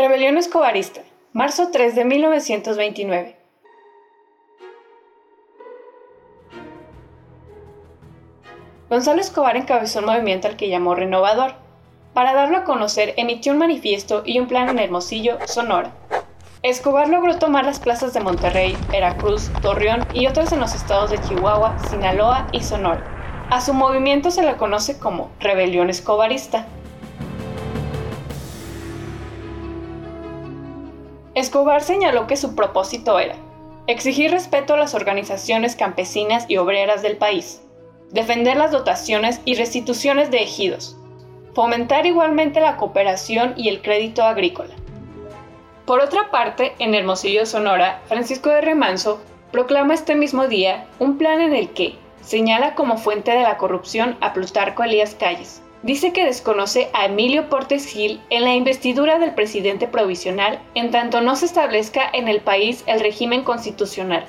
Rebelión Escobarista, marzo 3 de 1929. Gonzalo Escobar encabezó un movimiento al que llamó Renovador. Para darlo a conocer, emitió un manifiesto y un plan en Hermosillo, Sonora. Escobar logró tomar las plazas de Monterrey, Veracruz, Torreón y otras en los estados de Chihuahua, Sinaloa y Sonora. A su movimiento se le conoce como Rebelión Escobarista. Escobar señaló que su propósito era exigir respeto a las organizaciones campesinas y obreras del país, defender las dotaciones y restituciones de ejidos, fomentar igualmente la cooperación y el crédito agrícola. Por otra parte, en Hermosillo, Sonora, Francisco de Remanso proclama este mismo día un plan en el que señala como fuente de la corrupción a Plutarco Elías Calles, dice que desconoce a Emilio Portes Gil en la investidura del presidente provisional en tanto no se establezca en el país el régimen constitucional.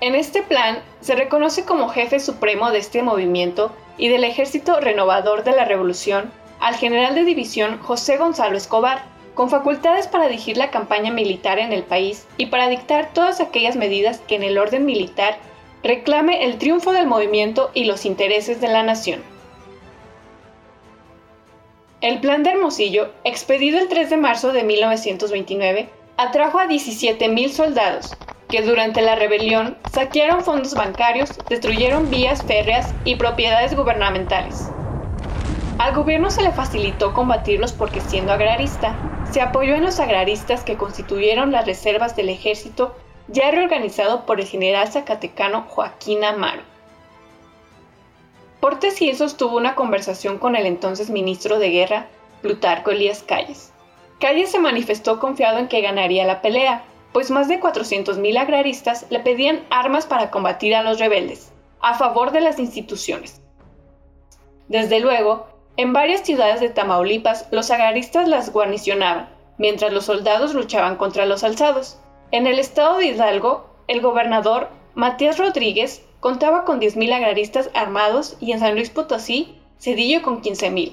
En este plan se reconoce como jefe supremo de este movimiento y del ejército renovador de la revolución al general de división José Gonzalo Escobar, con facultades para dirigir la campaña militar en el país y para dictar todas aquellas medidas que en el orden militar reclame el triunfo del movimiento y los intereses de la nación. El plan de Hermosillo, expedido el 3 de marzo de 1929, atrajo a 17.000 soldados, que durante la rebelión saquearon fondos bancarios, destruyeron vías férreas y propiedades gubernamentales. Al gobierno se le facilitó combatirlos porque siendo agrarista, se apoyó en los agraristas que constituyeron las reservas del ejército ya reorganizado por el general zacatecano Joaquín Amaro. Portes sostuvo una conversación con el entonces ministro de Guerra, Plutarco Elías Calles. Calles se manifestó confiado en que ganaría la pelea, pues más de 400.000 agraristas le pedían armas para combatir a los rebeldes, a favor de las instituciones. Desde luego, en varias ciudades de Tamaulipas los agraristas las guarnicionaban, mientras los soldados luchaban contra los alzados. En el estado de Hidalgo, el gobernador Matías Rodríguez contaba con 10.000 agraristas armados y en San Luis Potosí, Cedillo con 15.000.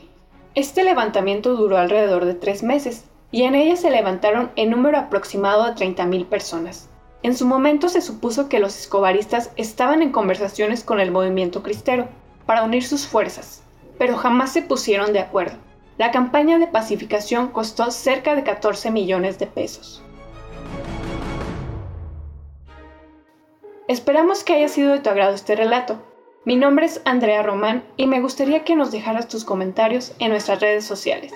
Este levantamiento duró alrededor de tres meses y en ella se levantaron en número aproximado de 30.000 personas. En su momento se supuso que los escobaristas estaban en conversaciones con el movimiento cristero para unir sus fuerzas, pero jamás se pusieron de acuerdo. La campaña de pacificación costó cerca de 14 millones de pesos. Esperamos que haya sido de tu agrado este relato. Mi nombre es Andrea Román y me gustaría que nos dejaras tus comentarios en nuestras redes sociales.